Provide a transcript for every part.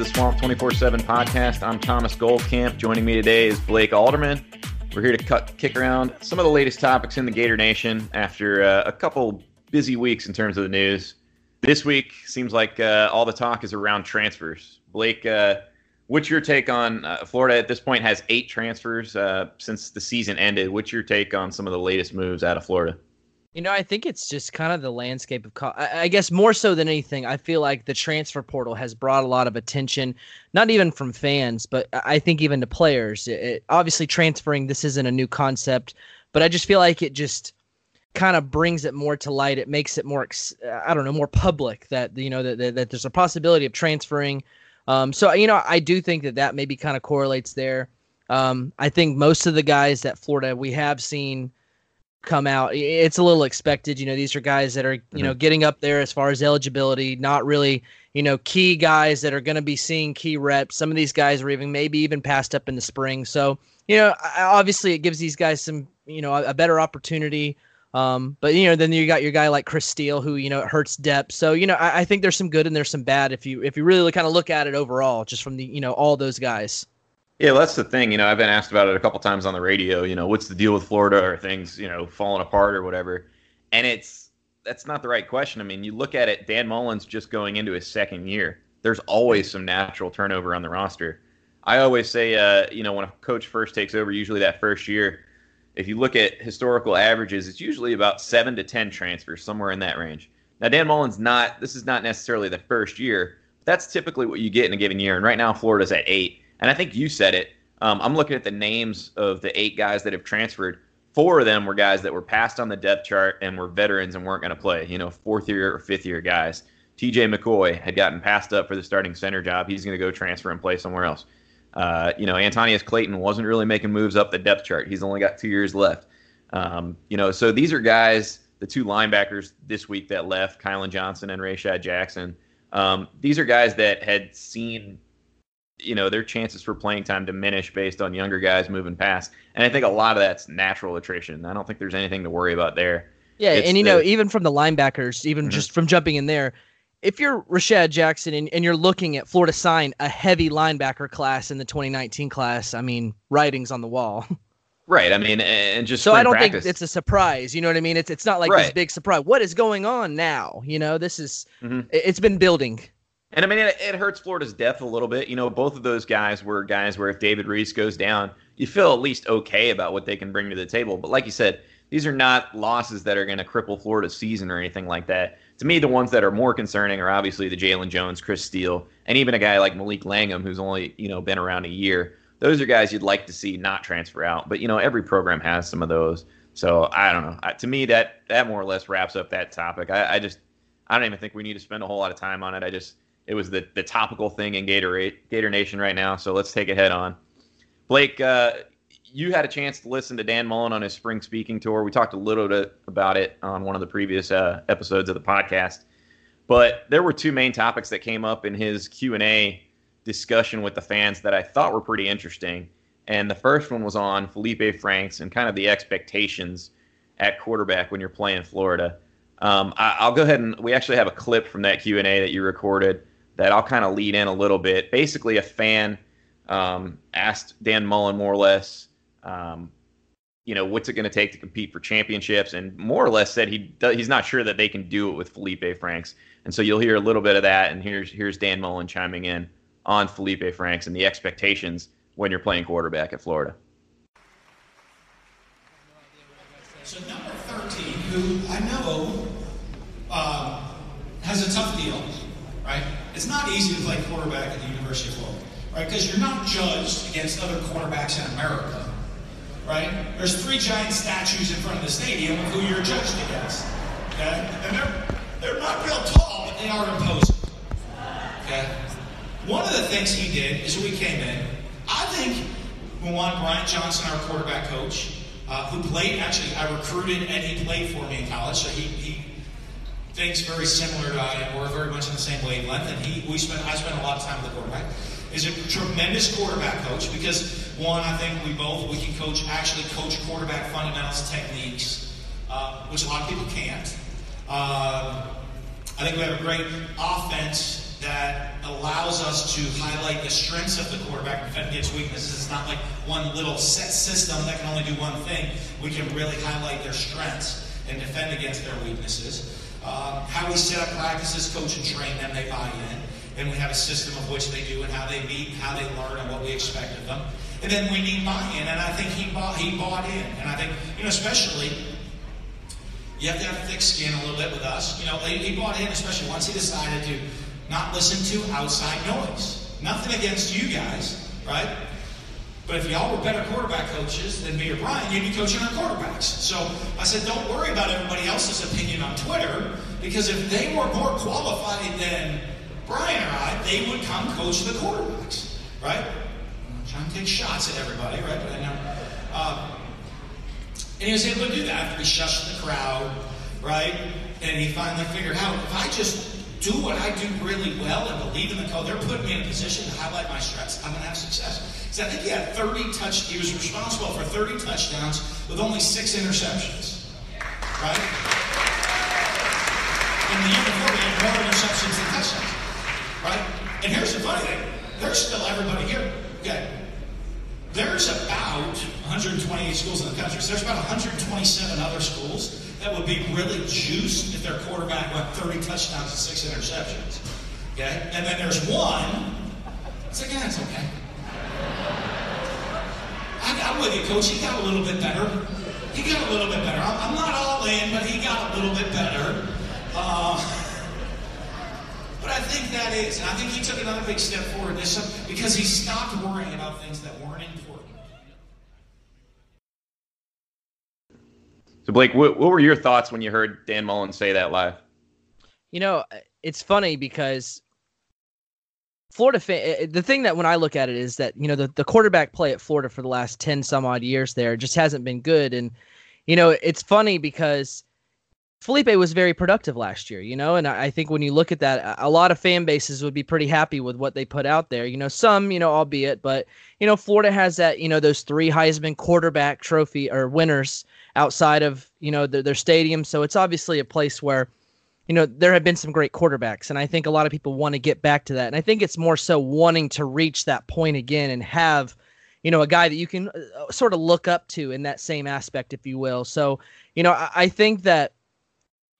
The Swamp 24 7 podcast. I'm Thomas Goldkamp. Joining me today is Blake Alderman. We're here to cut, kick around some of the latest topics in the Gator Nation after uh, a couple busy weeks in terms of the news. This week seems like uh, all the talk is around transfers. Blake, uh, what's your take on uh, Florida at this point has eight transfers uh, since the season ended? What's your take on some of the latest moves out of Florida? You know, I think it's just kind of the landscape of, co- I guess more so than anything, I feel like the transfer portal has brought a lot of attention, not even from fans, but I think even to players. It, it, obviously, transferring this isn't a new concept, but I just feel like it just kind of brings it more to light. It makes it more, I don't know, more public that you know that that, that there's a possibility of transferring. Um, so you know, I do think that that maybe kind of correlates there. Um, I think most of the guys that Florida we have seen come out. It's a little expected. You know, these are guys that are, you mm-hmm. know, getting up there as far as eligibility, not really, you know, key guys that are going to be seeing key reps. Some of these guys are even maybe even passed up in the spring. So, you know, obviously it gives these guys some, you know, a, better opportunity. Um, but you know, then you got your guy like Chris Steele, who you know it hurts depth. So you know, I, I think there's some good and there's some bad if you if you really kind of look at it overall, just from the you know all those guys. Yeah, well, that's the thing. You know, I've been asked about it a couple times on the radio. You know, what's the deal with Florida? Or things you know falling apart or whatever? And it's that's not the right question. I mean, you look at it. Dan Mullen's just going into his second year. There's always some natural turnover on the roster. I always say, uh, you know, when a coach first takes over, usually that first year, if you look at historical averages, it's usually about seven to ten transfers, somewhere in that range. Now, Dan Mullen's not. This is not necessarily the first year. That's typically what you get in a given year. And right now, Florida's at eight. And I think you said it. Um, I'm looking at the names of the eight guys that have transferred. Four of them were guys that were passed on the depth chart and were veterans and weren't going to play. You know, fourth year or fifth year guys. T.J. McCoy had gotten passed up for the starting center job. He's going to go transfer and play somewhere else. Uh, you know, Antonius Clayton wasn't really making moves up the depth chart. He's only got two years left. Um, you know, so these are guys, the two linebackers this week that left, Kylan Johnson and Rayshad Jackson. Um, these are guys that had seen you know their chances for playing time diminish based on younger guys moving past, and I think a lot of that's natural attrition. I don't think there's anything to worry about there. Yeah, it's and you the, know even from the linebackers, even mm-hmm. just from jumping in there, if you're Rayshad Jackson and, and, you're looking at Florida sign a heavy linebacker class in the 2019 class, I mean, writing's on the wall. Right. I mean, and just so I don't practice. think it's a surprise. You know what I mean? It's it's not like right. this big surprise. What is going on now? You know, this is mm-hmm. it's been building. And I mean, it, hurts Florida's depth a little bit. You know, both of those guys were guys where if David Reese goes down, you feel at least okay about what they can bring to the table. But like you said, these are not losses that are going to cripple Florida's season or anything like that. To me, the ones that are more concerning are obviously the Jalen Jones, Chris Steele, and even a guy like Malik Langham, who's only you know been around a year. Those are guys you'd like to see not transfer out. But you know, every program has some of those. So I don't know. I, to me, that that more or less wraps up that topic. I, I just I don't even think we need to spend a whole lot of time on it. I just it was the the topical thing in Gator Gator Nation right now. So let's take it head on. Blake, uh, you had a chance to listen to Dan Mullen on his spring speaking tour. We talked a little bit about it on one of the previous uh, episodes of the podcast. But there were two main topics that came up in his Q and A discussion with the fans that I thought were pretty interesting. And the first one was on Felipe Franks and kind of the expectations at quarterback when you're playing Florida. Um, I, will go ahead and we actually have a clip from that Q and A that you recorded that I'll kind of lead in a little bit. Basically, a fan um, asked Dan Mullen more or less, um, you know, what's it going to take to compete for championships, and more or less said he he's not sure that they can do it with Felipe Franks. And so you'll hear a little bit of that, and here's here's Dan Mullen chiming in on Felipe Franks and the expectations when you're playing quarterback at Florida. So number 13, who I know uh, has a tough deal, right? It's not easy to play quarterback at the University of Florida, right? Because you're not judged against other quarterbacks in America, right? There's three giant statues in front of the stadium of who you're judged against, okay? And they're, they're not real tall, but they are imposing, okay? One of the things he did is we came in, I think Juwan Brian Johnson, our quarterback coach, uh, who played, actually, I recruited and he played for me in college, so he, he thinks very similar to I am. We're very much in the same wavelength, and he we spent I spent a lot of time with the quarterback. Is a tremendous quarterback coach because one, I think we both we can coach actually coach quarterback fundamentals, techniques, uh, which a lot of people can't. Um, I think we have a great offense that allows us to highlight the strengths of the quarterback and defend against weaknesses. It's not like one little set system that can only do one thing. We can really highlight their strengths and defend against their weaknesses. Uh, how we set up practices, coach and train them, they buy in. And we have a system of which they do and how they meet, and how they learn, and what we expect of them. And then we need buy-in, and I think he bought, he bought in. And I think, you know, especially you have to have thick skin a little bit with us. You know, he bought in, especially once he decided to not listen to outside noise. Nothing against you guys, right? But if y'all were better quarterback coaches than me or Brian, you'd be coaching our quarterbacks. So I said, don't worry about everybody else's opinion on Twitter, because if they were more qualified than Brian or I, they would come coach the quarterbacks, right? I'm trying to take shots at everybody, right? But I know. Uh, and he was able to do that after he shushed the crowd, right? And he finally figured out if I just do what I do really well and believe in the code, they're putting me in a position to highlight my strengths. I'm going to have success. Because I think he had 30 touch. He was responsible for 30 touchdowns with only six interceptions, right? And the year before, he had more interceptions than touchdowns, right? And here's the funny thing: there's still everybody here. Okay, there's about 128 schools in the country. So there's about 127 other schools that would be really juiced if their quarterback went 30 touchdowns and six interceptions. Okay? And then there's one. It's like, yeah, it's okay. I, am with you, coach. He got a little bit better. He got a little bit better. I'm, I'm not all in, but he got a little bit better. Uh, but I think that is, and I think he took another big step forward this because he stopped worrying about things that weren't important. So, Blake, what, what were your thoughts when you heard Dan Mullen say that live? You know, it's funny because Florida, fan, eh, eh, the thing that when I look at it is that, you know, the, the quarterback play at Florida for the last 10 some odd years there just hasn't been good. And, you know, it's funny because Felipe was very productive last year, you know, and I think when you look at that, a lot of fan bases would be pretty happy with what they put out there. You know, some, you know, albeit, but you know, Florida has that, you know, those three Heisman quarterback trophy or winners outside of you know their, their stadium, so it's obviously a place where you know there have been some great quarterbacks, and I think a lot of people want to get back to that, and I think it's more so wanting to reach that point again and have you know a guy that you can uh, sort of look up to in that same aspect, if you will. So you know, I, I think that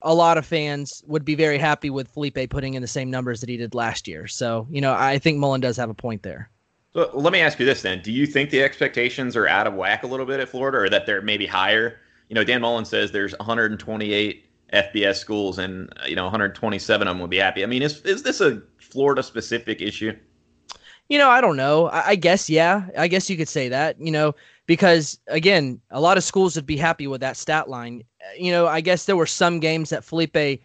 a lot of fans would be very happy with Felipe putting in the same numbers that he did last year. So, you know, I think Mullen does have a point there. So let me ask you this then: Do you think the expectations are out of whack a little bit at Florida, or that they're maybe higher? You know, Dan Mullen says there's 128 FBS schools, and uh, you know, 127 of them would be happy. I mean, is is this a Florida specific issue? You know, I don't know. I, I guess yeah. I guess you could say that. You know, because again, a lot of schools would be happy with that stat line. You know, I guess there were some games that Felipe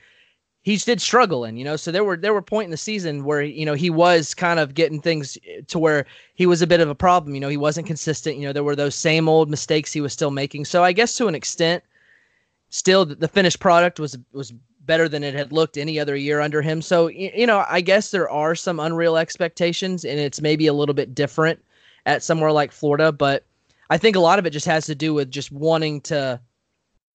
he did struggle in, you know. So there were there were point in the season where you know he was kind of getting things to where he was a bit of a problem. You know, he wasn't consistent. You know, there were those same old mistakes he was still making. So I guess to an extent, still the finished product was was better than it had looked any other year under him. So you know, I guess there are some unreal expectations, and it's maybe a little bit different at somewhere like Florida, but I think a lot of it just has to do with just wanting to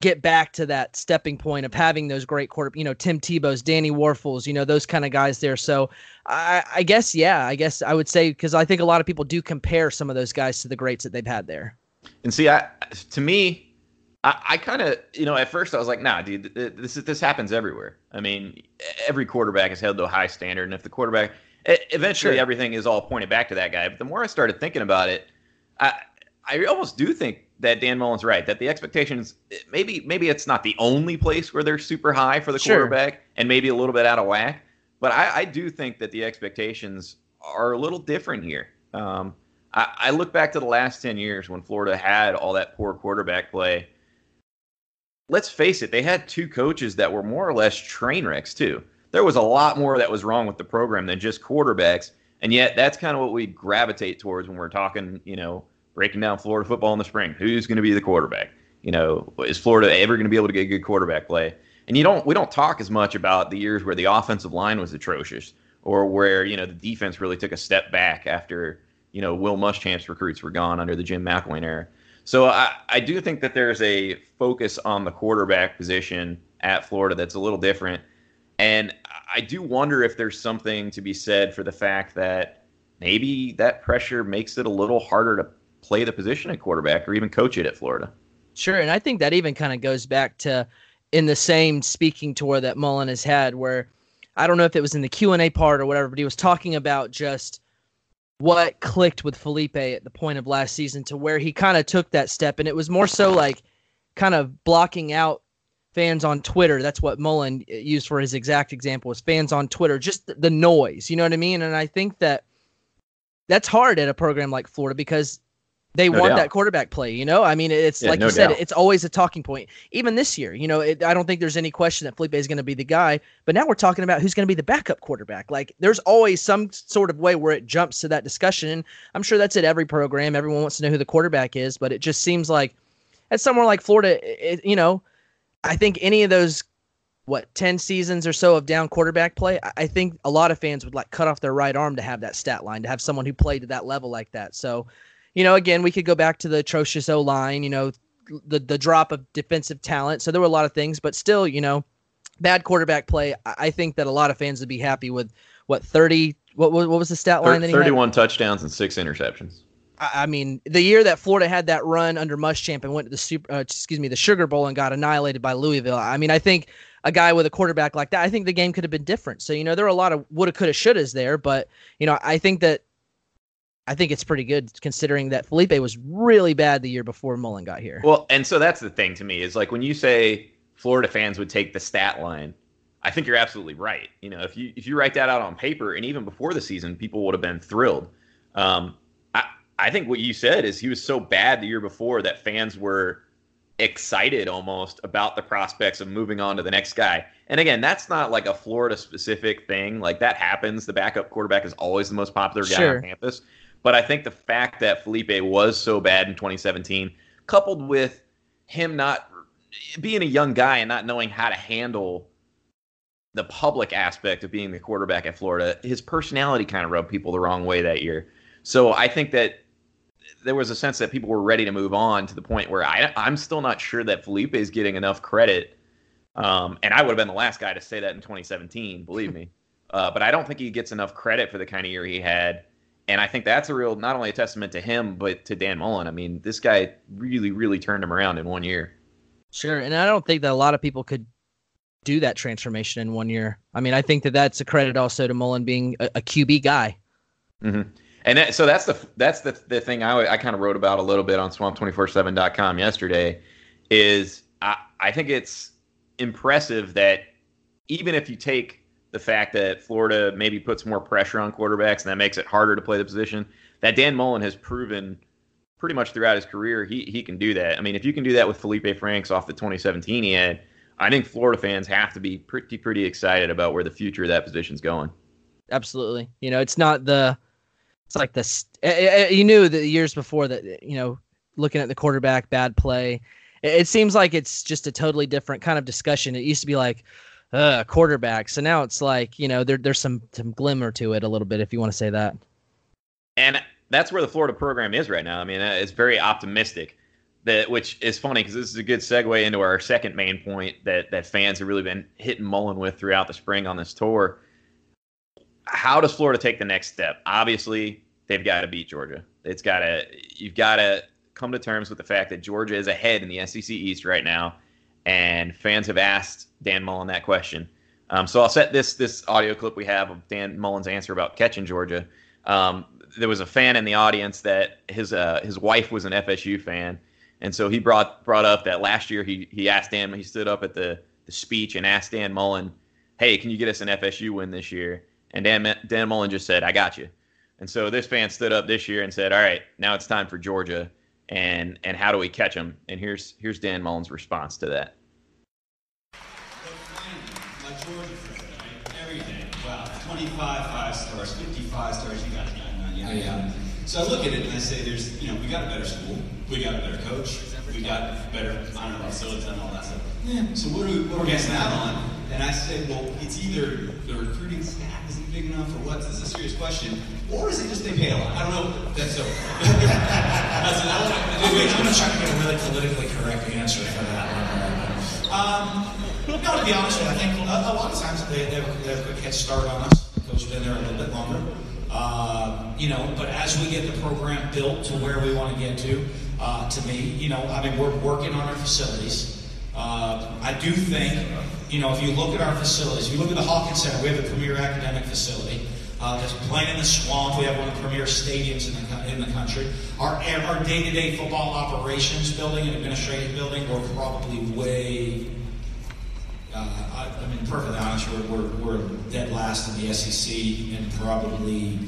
get back to that stepping point of having those great quarter, you know, Tim Tebow's, Danny Wuerffel's, you know, those kind of guys there. So I, I guess, yeah, I guess I would say because I think a lot of people do compare some of those guys to the greats that they've had there. And see, I to me, I, I kind of, you know, at first I was like, nah, dude, this is, this happens everywhere. I mean, every quarterback is held to a high standard, and if the quarterback, eventually sure. everything is all pointed back to that guy. But the more I started thinking about it, I I almost do think that Dan Mullen's right that the expectations maybe maybe it's not the only place where they're super high for the sure. quarterback and maybe a little bit out of whack, but I, I do think that the expectations are a little different here. Um, I, I look back to the last ten years when Florida had all that poor quarterback play. Let's face it, they had two coaches that were more or less train wrecks too. There was a lot more that was wrong with the program than just quarterbacks, and yet that's kind of what we gravitate towards when we're talking, you know, breaking down Florida football in the spring. Who's going to be the quarterback? You know, is Florida ever going to be able to get a good quarterback play? And you don't we don't talk as much about the years where the offensive line was atrocious or where, you know, the defense really took a step back after, you know, Will Muschamp's recruits were gone under the Jim McElwain era. So I, I do think that there's a focus on the quarterback position at Florida that's a little different. And I do wonder if there's something to be said for the fact that maybe that pressure makes it a little harder to play the position at quarterback or even coach it at Florida. Sure, and I think that even kind of goes back to in the same speaking tour that Mullen has had, where I don't know if it was in the Q and A part or whatever, but he was talking about just what clicked with Felipe at the point of last season to where he kind of took that step, and it was more so like kind of blocking out fans on Twitter. That's what Mullen uh, used for his exact example was fans on Twitter, just the noise. You know what I mean? And I think that that's hard at a program like Florida because they no want doubt. that quarterback play. You know, I mean, it's yeah, like no you said, it's always a talking point. Even this year, you know, it, I don't think there's any question that Felipe is going to be the guy. But now we're talking about who's going to be the backup quarterback. Like, there's always some sort of way where it jumps to that discussion. And I'm sure that's at every program. Everyone wants to know who the quarterback is, but it just seems like at somewhere like Florida, it, you know, I think any of those what 10 seasons or so of down quarterback play i think a lot of fans would like cut off their right arm to have that stat line to have someone who played to that level like that so you know, again, we could go back to the atrocious O line, you know, the the drop of defensive talent. So there were a lot of things, but still, you know, bad quarterback play. I think that a lot of fans would be happy with what thirty. What what, what was the stat line? Thirty-one touchdowns and six interceptions. I, I mean, the year that Florida had that run under Muschamp and went to the super, uh, excuse me, the Sugar Bowl and got annihilated by Louisville. I mean, I think a guy with a quarterback like that, I think the game could have been different. So you know, there are a lot of woulda, coulda, shouldas there, but you know, I think that I think it's pretty good considering that Felipe was really bad the year before Mullen got here. Well, and so that's the thing to me is like when you say Florida fans would take the stat line, I think you're absolutely right. You know, if you if you write that out on paper, and even before the season, people would have been thrilled. Um, I I think what you said is he was so bad the year before that fans were excited almost about the prospects of moving on to the next guy. And again, that's not like a Florida specific thing. Like that happens. The backup quarterback is always the most popular guy sure. on campus. But I think the fact that Felipe was so bad in 2017, coupled with him not being a young guy and not knowing how to handle the public aspect of being the quarterback at Florida, his personality kind of rubbed people the wrong way that year. So I think that there was a sense that people were ready to move on to the point where I, I'm still not sure that Felipe is getting enough credit. Um, and I would have been the last guy to say that in 2017, believe me. Uh, but I don't think he gets enough credit for the kind of year he had. And I think that's a real, not only a testament to him, but to Dan Mullen. I mean, this guy really, really turned him around in one year. Sure. And I don't think that a lot of people could do that transformation in one year. I mean, I think that that's a credit also to Mullen being a, a QB guy. Mm-hmm. And that, so that's the that's the the thing I I kind of wrote about a little bit on swamp247.com yesterday is I I think it's impressive that even if you take the fact that Florida maybe puts more pressure on quarterbacks and that makes it harder to play the position. That Dan Mullen has proven pretty much throughout his career he he can do that. I mean, if you can do that with Felipe Franks off the 2017 he had, I think Florida fans have to be pretty pretty excited about where the future of that position's going. Absolutely. You know, it's not the it's like this eh, eh, eh, you knew the years before that you know, looking at the quarterback bad play, it seems like it's just a totally different kind of discussion. It used to be like uh, quarterback. So now it's like you know there, there's some some glimmer to it a little bit if you want to say that. And that's where the Florida program is right now. I mean, uh, it's very optimistic. That which is funny because this is a good segue into our second main point that that fans have really been hitting Mullen with throughout the spring on this tour. How does Florida take the next step? Obviously, they've got to beat Georgia. It's got to you've got to come to terms with the fact that Georgia is ahead in the SEC East right now and fans have asked Dan Mullen that question. Um, so I'll set this this audio clip we have of Dan Mullen's answer about catching Georgia. Um, there was a fan in the audience that his uh, his wife was an FSU fan, and so he brought brought up that last year he he asked Dan he stood up at the the speech and asked Dan Mullen, "Hey, can you get us an FSU win this year?" And Dan Dan Mullen just said, "I got you." And so this fan stood up this year and said, "All right, now it's time for Georgia." And and how do we catch them? And here's here's Dan Mullen's response to that. Wow, 25 five stars, 55 stars. So I look at it and I say, there's, you know, we got a better school, we got a better coach, we got better, I don't know, facilities and all that stuff. Yeah. So what are we, what are we out on? And I say, well, it's either the recruiting staff big enough, or what? This is a serious question, or is it just they pay a lot? I don't know. That's so. that's, I I'm going to try to get a really politically correct answer for that one. Um, No, to be honest with you, I think a, a lot of times they, they, have, they have a quick head start on us. because we've been there a little bit longer. Uh, you know, but as we get the program built to where we want to get to, uh, to me, you know, I mean, we're working on our facilities. Uh, I do think, you know, if you look at our facilities, if you look at the Hawkins Center, we have a premier academic facility. Uh, that's playing in the swamp. We have one of the premier stadiums in the, in the country. Our, our day-to-day football operations building and administrative building, we're probably way uh, I, I, mean, perfectly honest, we're, we're, we're, dead last in the SEC and probably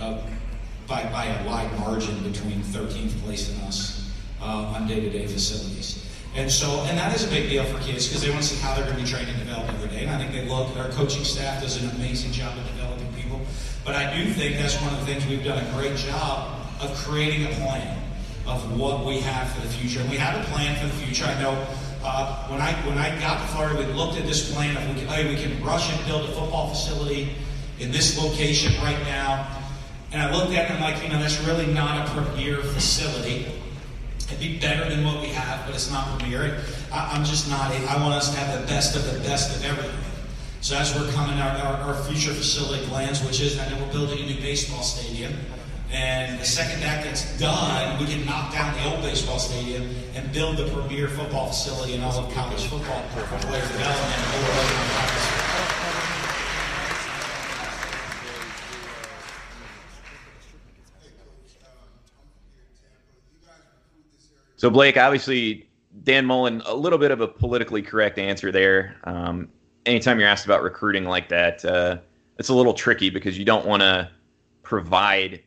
uh, by, by a wide margin between 13th place and us uh, on day-to-day facilities. And so, and that is a big deal for kids because they want to see how they're going to be trained and developed every day. And I think they love our coaching staff does an amazing job of developing people. But I do think that's one of the things we've done a great job of creating a plan of what we have for the future. And we have a plan for the future. I know uh, when I when I got to Florida, we looked at this plan of we can, hey, we can rush and build a football facility in this location right now. And I looked at it and I'm like, you know, that's really not a premier facility. It'd be better than what we have, but it's not premier. I, am just not. I want us to have the best of the best of everything. So as we're coming, our, our, our future facility plans, which is, I know we're building a new baseball stadium. And the second that gets done, we can knock down the old baseball stadium and build the premier football facility in all of college football for player development. So Blake, obviously, Dan Mullen, a little bit of a politically correct answer there. Um, anytime you're asked about recruiting like that, uh, it's a little tricky because you don't want to provide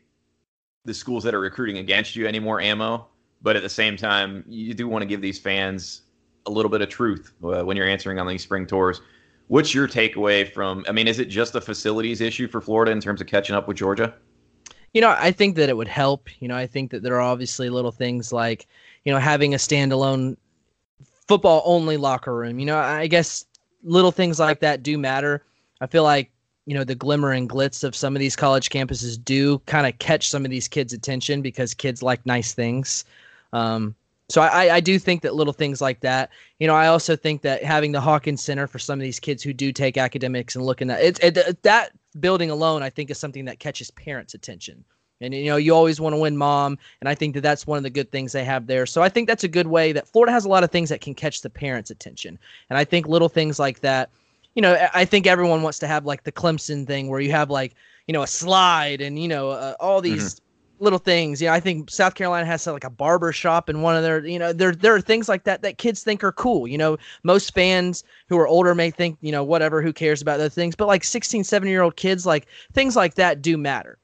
the schools that are recruiting against you any more ammo, but at the same time, you do want to give these fans a little bit of truth uh, when you're answering on these spring tours. What's your takeaway from? I mean, is it just a facilities issue for Florida in terms of catching up with Georgia? You know, I think that it would help. You know, I think that there are obviously little things like, you know, having a standalone football only locker room. You know, I guess little things like that do matter. I feel like you know the glimmer and glitz of some of these college campuses do kind of catch some of these kids' attention because kids like nice things. Um, so I, I do think that little things like that. You know, I also think that having the Hawkins Center for some of these kids who do take academics and looking at it, it that building alone, I think is something that catches parents' attention. And you know, you always want to win mom, and I think that that's one of the good things they have there. So I think that's a good way that Florida has a lot of things that can catch the parents' attention. And I think little things like that you know, I think everyone wants to have like the Clemson thing where you have like, you know, a slide and, you know, uh, all these mm-hmm. little things. Yeah, I think South Carolina has like a barber shop in one of their, you know, there, there are things like that that kids think are cool. You know, most fans who are older may think, you know, whatever, who cares about those things. But like 16, 17 year old kids, like things like that do matter.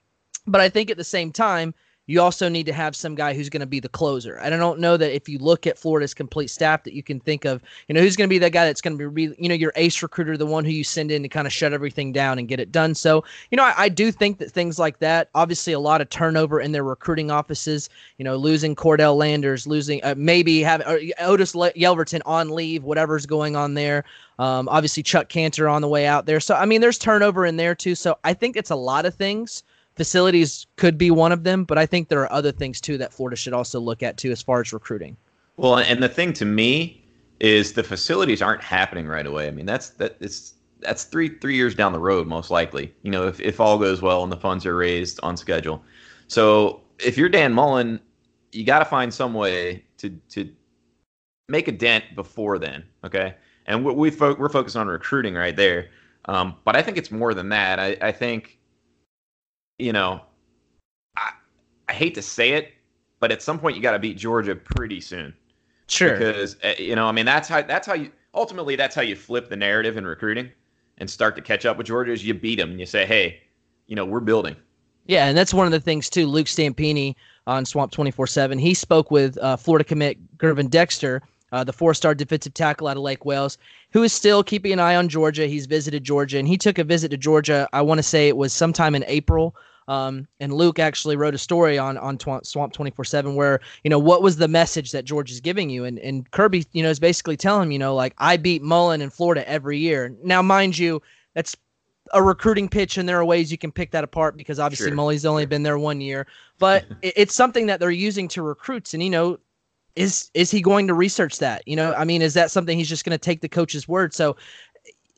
But I think at the same time, you also need to have some guy who's going to be the closer. And I don't know that if you look at Florida's complete staff that you can think of, you know, who's going to be that guy that's going to be, you know, your ace recruiter, the one who you send in to kind of shut everything down and get it done. So, you know, I, I do think that things like that, obviously a lot of turnover in their recruiting offices, you know, losing Cordell Landers, losing uh, maybe having Otis Yelverton on leave, whatever's going on there. Um, obviously Chuck Cantor on the way out there. So, I mean, there's turnover in there too. So I think it's a lot of things facilities could be one of them, but I think there are other things too that Florida should also look at too as far as recruiting. Well, and the thing to me is the facilities aren't happening right away. I mean, that's that it's that's three three years down the road most likely. You know, if if all goes well and the funds are raised on schedule. So if you're Dan Mullen, you got to find some way to to make a dent before then. Okay, and we, we fo- we're focused on recruiting right there. Um, but I think it's more than that. I, I think you know, I, I hate to say it, but at some point you got to beat Georgia pretty soon. Sure. Because uh, you know, I mean, that's how that's how you ultimately that's how you flip the narrative in recruiting and start to catch up with Georgia. Is you beat them and you say, hey, you know, we're building. Yeah, and that's one of the things too. Luke Stampini on Swamp twenty four seven. He spoke with uh, Florida commit Gervon Dexter. Uh, the four-star defensive tackle out of Lake Wales, who is still keeping an eye on Georgia. He's visited Georgia, and he took a visit to Georgia. I want to say it was sometime in April um, and Luke actually wrote a story on on Swamp 24/7 where you know what was the message that George is giving you, and and Kirby you know is basically telling him you know like I beat Mullen in Florida every year. Now, mind you, that's a recruiting pitch, and there are ways you can pick that apart because obviously sure. Mullen's only been there one year, but it's something that they're using to recruits, and you know is is he going to research that? You know, I mean, is that something he's just going to take the coach's word? So,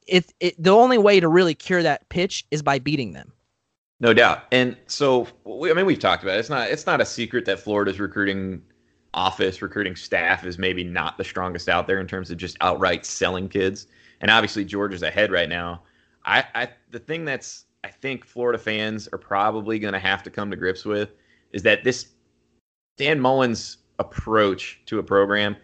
if it, the only way to really cure that pitch is by beating them. No doubt. And so, I mean, we've talked about it. It's not it's not a secret that Florida's recruiting office, recruiting staff is maybe not the strongest out there in terms of just outright selling kids. And obviously, Georgia's ahead right now. I, I the thing that's I think Florida fans are probably going to have to come to grips with is that this Dan Mullen's approach to a program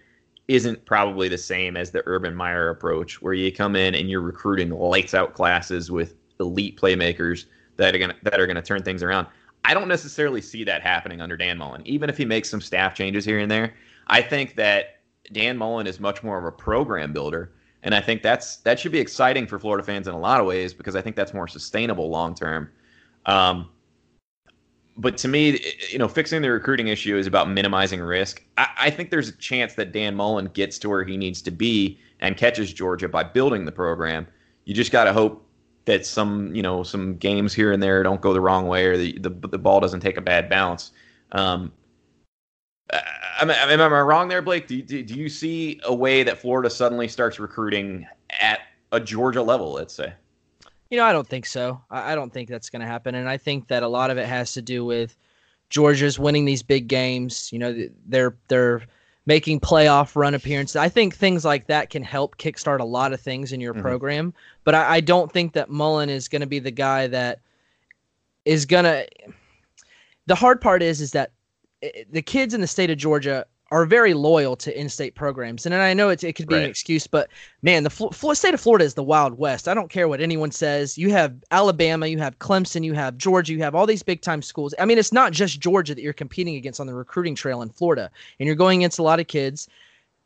isn't probably the same as the Urban Meyer approach, where you come in and you're recruiting lights out classes with elite playmakers that are gonna that are gonna turn things around. I don't necessarily see that happening under Dan Mullen, even if he makes some staff changes here and there. I think that Dan Mullen is much more of a program builder, and I think that's that should be exciting for Florida fans in a lot of ways because I think that's more sustainable long term. Um, but to me, you know, fixing the recruiting issue is about minimizing risk. I, I, think there's a chance that Dan Mullen gets to where he needs to be and catches Georgia by building the program. You just got to hope that some, you know, some games here and there don't go the wrong way or the the, the ball doesn't take a bad bounce. Um, am, am I wrong there, Blake? Do, do, do you see a way that Florida suddenly starts recruiting at a Georgia level, let's say? You know, I don't think so. I, I don't think that's going to happen, and I think that a lot of it has to do with Georgia's winning these big games. You know, they're they're making playoff run appearances. I think things like that can help kickstart a lot of things in your mm-hmm. program. But I, I don't think that Mullen is going to be the guy that is going to. The hard part is, is that eh, the kids in the state of Georgia are very loyal to in-state programs, and I know it, it could be right. an excuse, but man, the Fl- state of Florida is the Wild West. I don't care what anyone says. You have Alabama, you have Clemson, you have Georgia, you have all these big-time schools. I mean, it's not just Georgia that you're competing against on the recruiting trail in Florida, and you're going against a lot of kids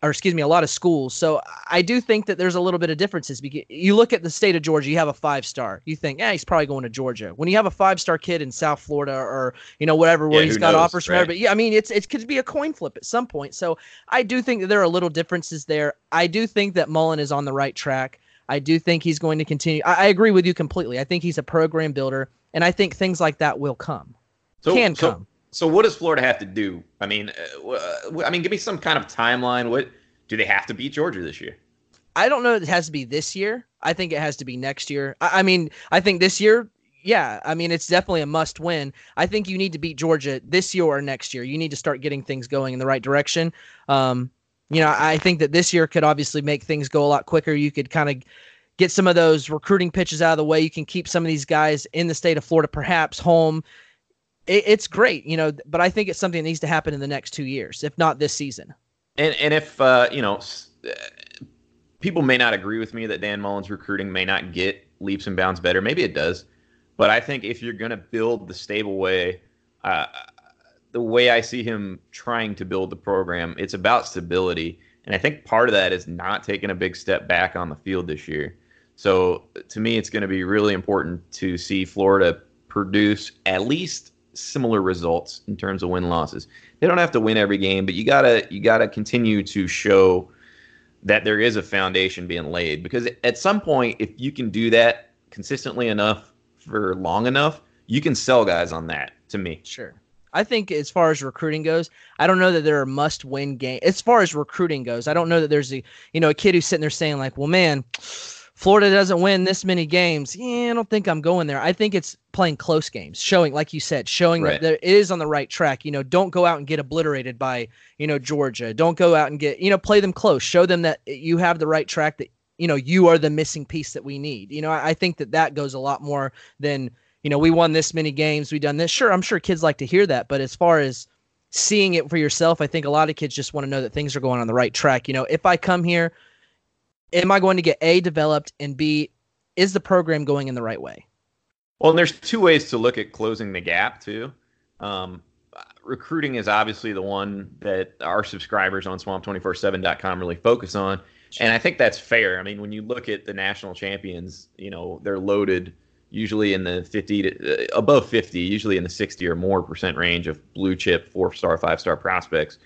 or excuse me, a lot of schools. So I do think that there's a little bit of differences. You look at the state of Georgia, you have a five star. You think, yeah, he's probably going to Georgia. When you have a five star kid in South Florida or you know whatever, where yeah, he's got knows, offers from right? everybody, yeah, I mean it's it could be a coin flip at some point. So I do think that there are little differences there. I do think that Mullen is on the right track. I do think he's going to continue. I, I agree with you completely. I think he's a program builder, and I think things like that will come. So, can so, come. So what does Florida have to do? I mean, uh, I mean, give me some kind of timeline. What do they have to beat Georgia this year? I don't know it has to be this year. I think it has to be next year. I, I mean, I think this year, yeah. I mean, it's definitely a must win. I think you need to beat Georgia this year or next year. You need to start getting things going in the right direction. Um, you know, I think that this year could obviously make things go a lot quicker. You could kind of get some of those recruiting pitches out of the way. You can keep some of these guys in the state of Florida, perhaps home. It, it's great, you know, but I think it's something that needs to happen in the next two years, if not this season. And and if uh, you know, people may not agree with me that Dan Mullen's recruiting may not get leaps and bounds better. Maybe it does, but I think if you're going to build the stable way, uh, the way I see him trying to build the program, it's about stability. And I think part of that is not taking a big step back on the field this year. So to me, it's going to be really important to see Florida produce at least similar results in terms of win losses. They don't have to win every game, but you gotta you gotta continue to show that there is a foundation being laid because at some point, if you can do that consistently enough for long enough, you can sell guys on that. To me, sure. I think as far as recruiting goes, I don't know that there are must-win games. As far as recruiting goes, I don't know that there's a you know a kid who's sitting there saying like, "Well, man, Florida doesn't win this many games. Yeah, I don't think I'm going there. I think it's playing close games, showing, like you said, showing right. that it is on the right track. You know, don't go out and get obliterated by, you know, Georgia. Don't go out and get, you know, play them close. Show them that you have the right track, that, you know, you are the missing piece that we need. You know, I, I think that that goes a lot more than, you know, we won this many games, we done this. Sure, I'm sure kids like to hear that. But as far as, seeing it for yourself, I think a lot of kids just want to know that things are going on the right track. You know, if I come here, am I going to get A developed and B is the program going in the right way? Well, and there's two ways to look at closing the gap too. Um, recruiting is obviously the one that our subscribers on swamp247.com really focus on. And I think that's fair. I mean, when you look at the national champions, you know, they're loaded usually in the 50 to uh, above 50, usually in the 60 or more percent range of blue chip, four star, five star prospects.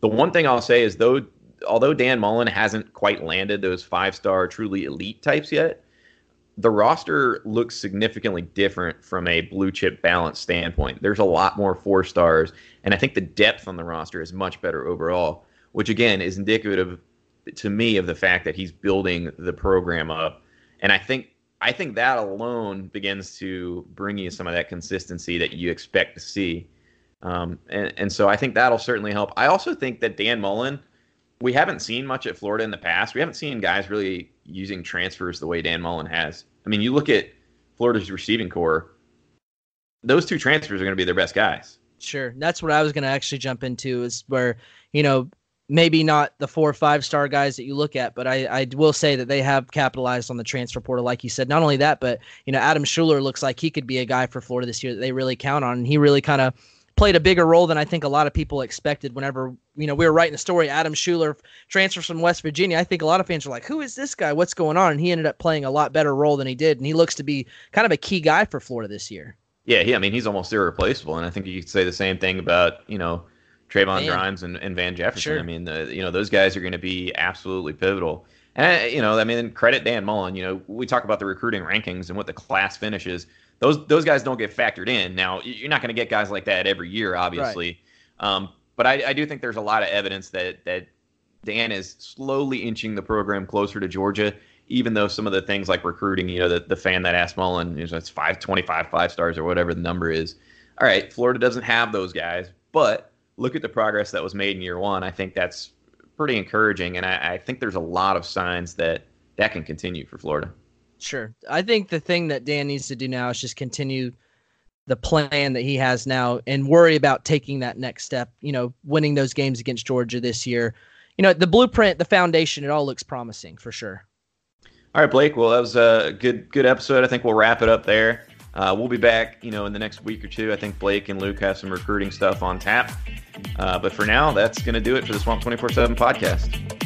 The one thing I'll say is though although Dan Mullen hasn't quite landed those five star truly elite types yet, the roster looks significantly different from a blue chip balance standpoint. There's a lot more four stars, and I think the depth on the roster is much better overall. which again is indicative to me of the fact that he's building the program up. And I think I think that alone begins to bring you some of that consistency that you expect to see. Um, and, and so I think that'll certainly help. I also think that Dan Mullen, we haven't seen much at Florida in the past. We haven't seen guys really using transfers the way Dan Mullen has. I mean, you look at Florida's receiving core, those two transfers are going to be their best guys. Sure. That's what I was going to actually jump into is where, you know, maybe not the four or five star guys that you look at, but I, I will say that they have capitalized on the transfer portal, like you said. Not only that, but you know, Adam Shuler looks like he could be a guy for Florida this year that they really count on. And he really kind of played a bigger role than I think a lot of people expected whenever, you know, we were writing the story. Adam Shuler transfers from West Virginia. I think a lot of fans were like, who is this guy? What's going on? And he ended up playing a lot better role than he did. And he looks to be kind of a key guy for Florida this year. Yeah, he, I mean, he's almost irreplaceable. And I think you could say the same thing about, you know, Trevon Man. Grimes and, and Van Jefferson. Sure. I mean, the, you know, those guys are going to be absolutely pivotal. And, you know, I mean, credit Dan Mullen. You know, we talk about the recruiting rankings and what the class finishes. Those those guys don't get factored in. Now, you're not going to get guys like that every year, obviously. Right. Um, but I, I do think there's a lot of evidence that that Dan is slowly inching the program closer to Georgia, even though some of the things like recruiting, you know, the, the fan that asked Mullen, you know, it's 525 five stars or whatever the number is. All right, Florida doesn't have those guys, but look at the progress that was made in year one. I think that's pretty encouraging, and I, I think there's a lot of signs that that can continue for Florida. Sure. I think the thing that Dan needs to do now is just continue the plan that he has now and worry about taking that next step, you know, winning those games against Georgia this year. You know, the blueprint, the foundation, it all looks promising for sure. All right, Blake. Well, that was a good good episode. I think we'll wrap it up there. Uh, we'll be back, you know, in the next week or two. I think Blake and Luke have some recruiting stuff on tap. Uh, but for now, that's going to do it for the Swamp 24 7 podcast.